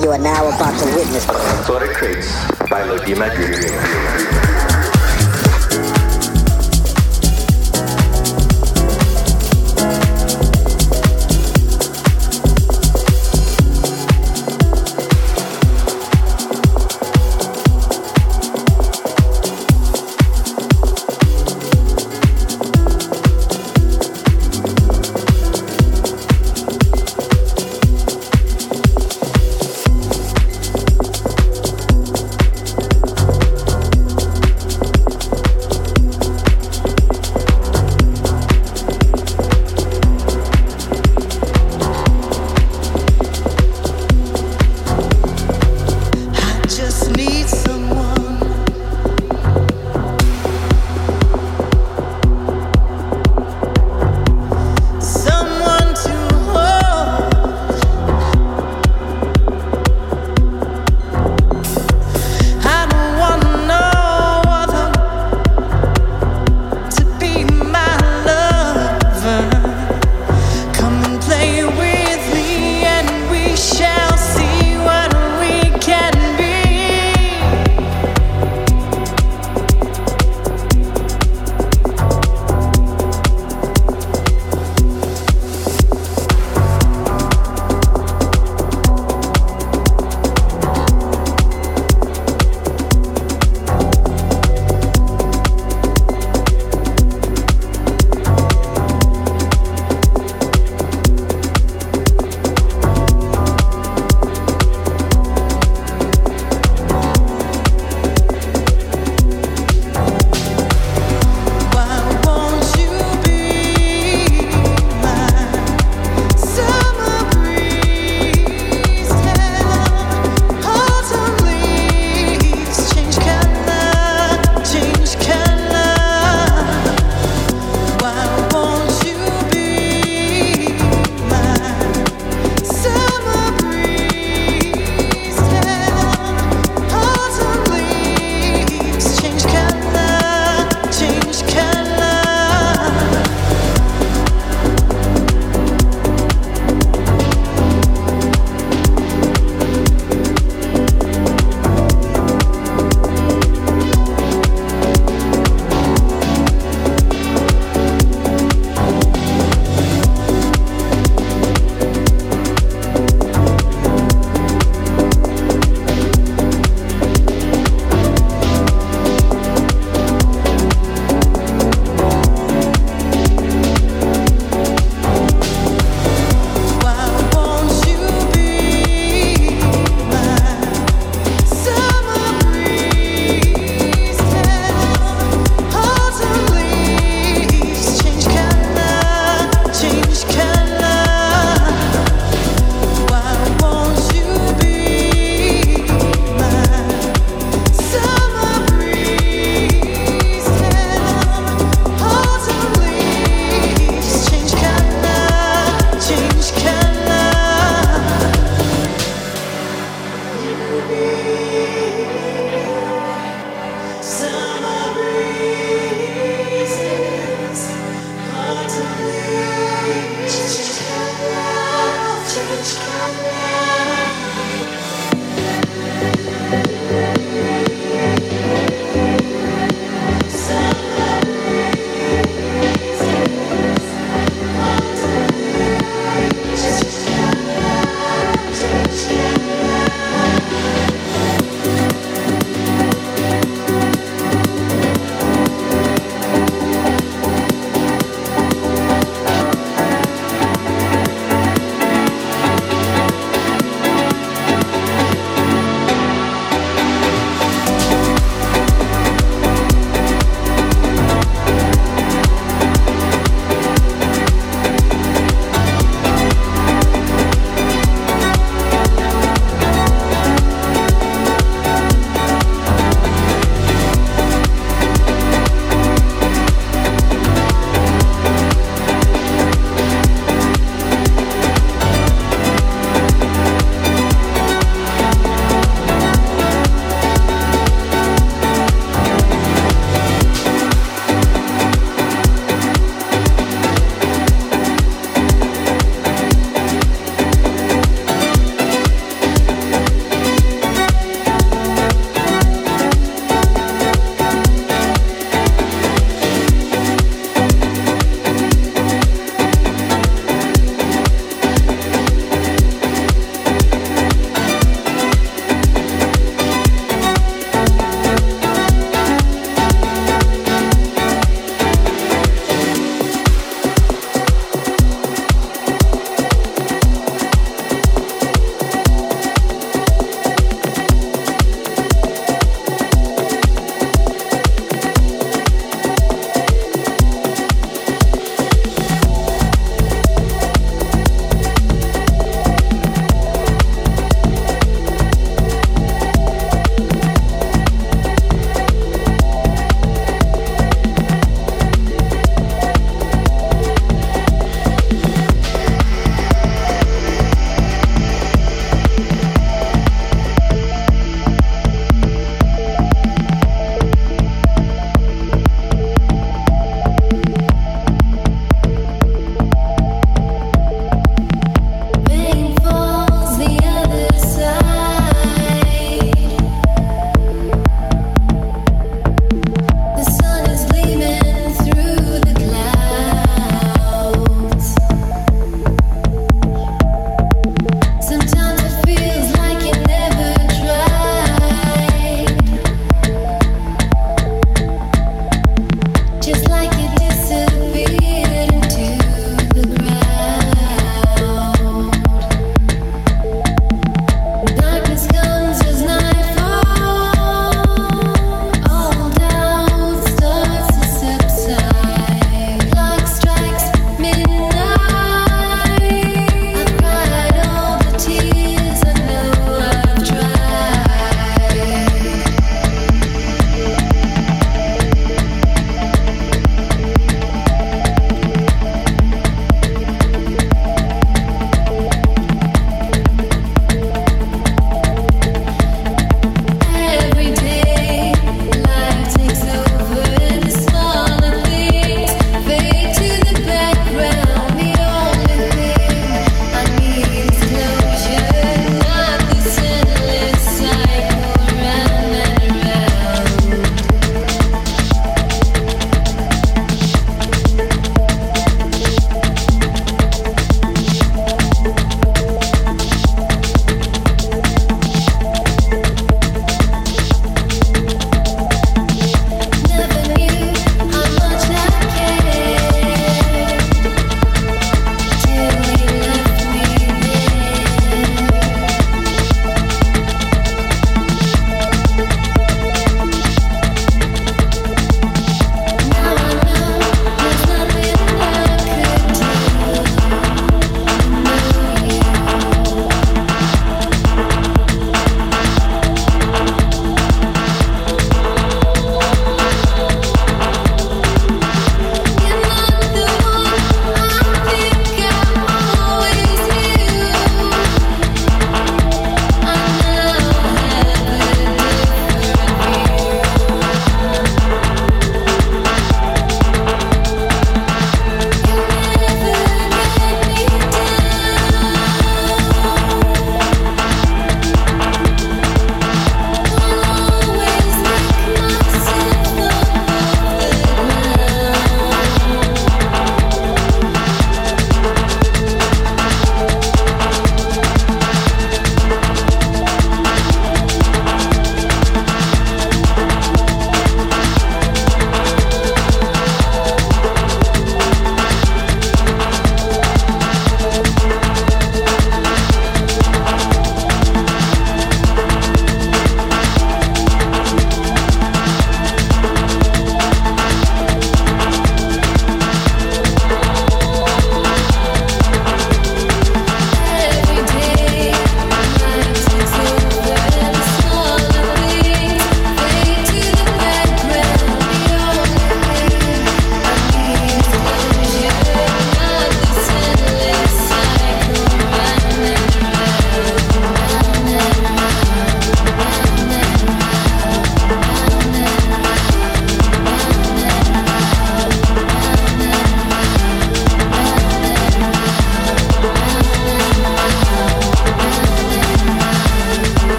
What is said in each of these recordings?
You are now about to witness. Sorry Crates by Loudima Dream.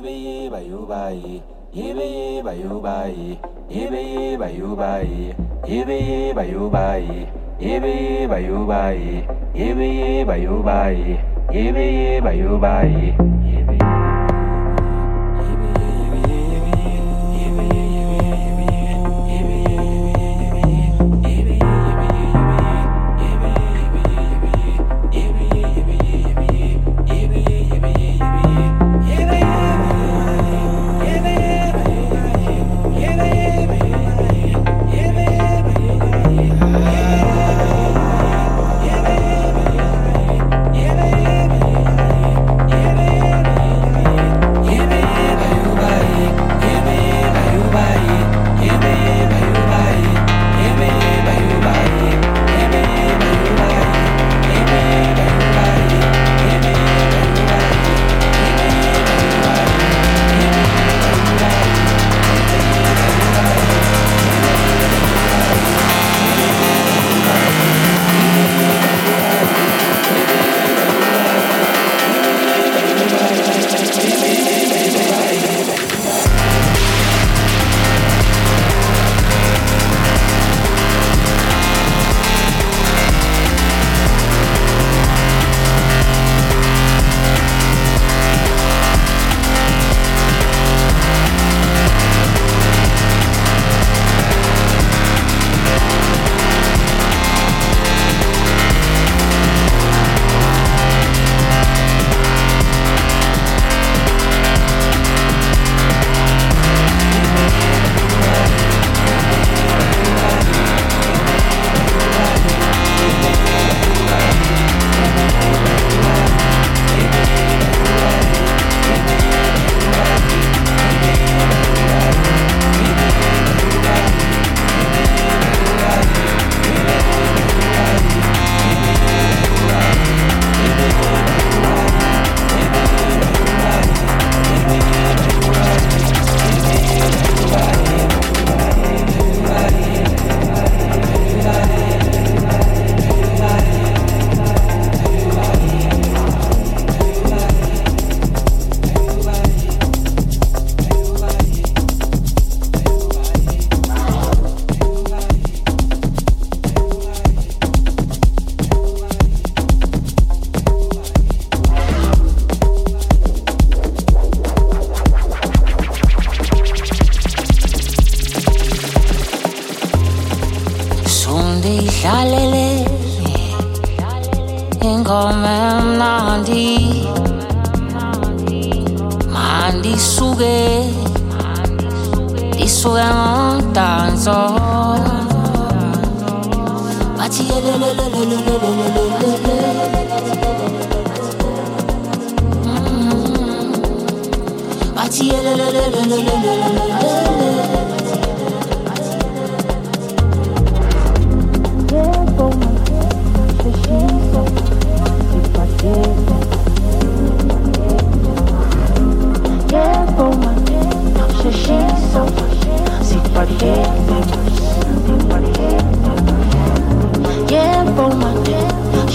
yibe yiba yuba yi yibe yiba yuba yi yibe yiba yuba yi yibe yiba yuba yi yibe yiba yuba yi yibe yiba yuba yi yibe yiba yuba yi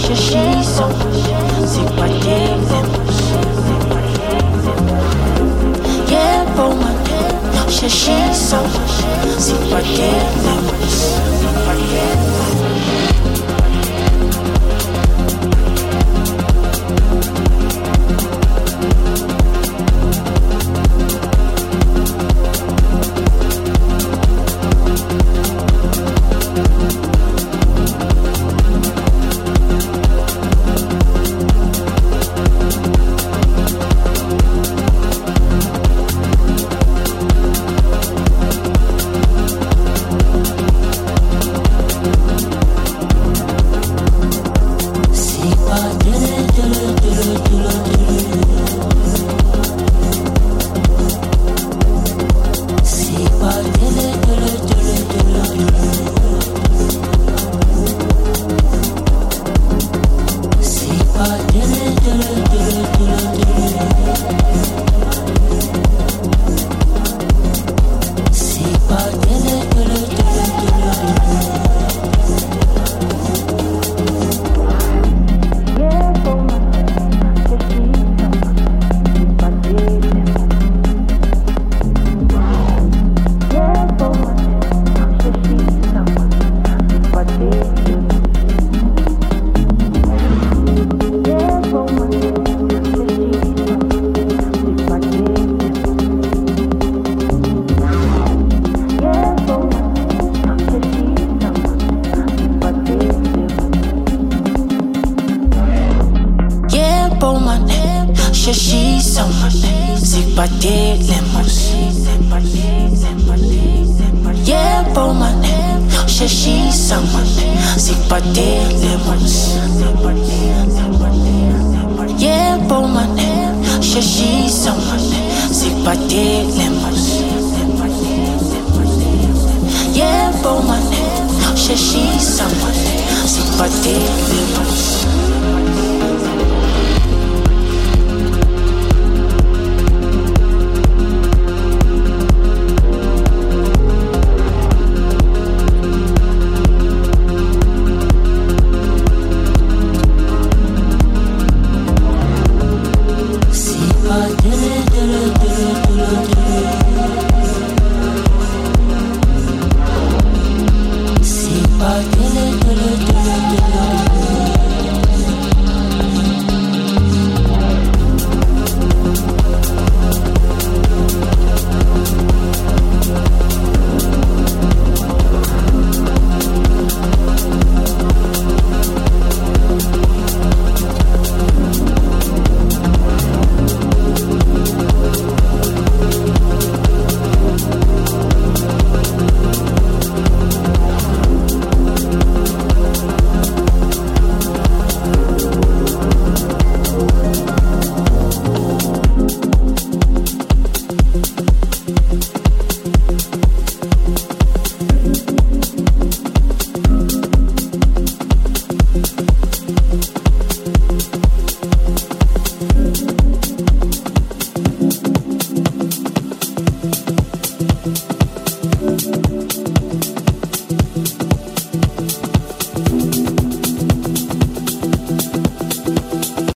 chercher c'est quoi tes Yeah, she's so, chercher c'est quoi tes she she's someone. Sipadelemos. Yeah, woman, she she's someone. Sipadelemos. Yeah, woman, she she's someone. Sipadelemos.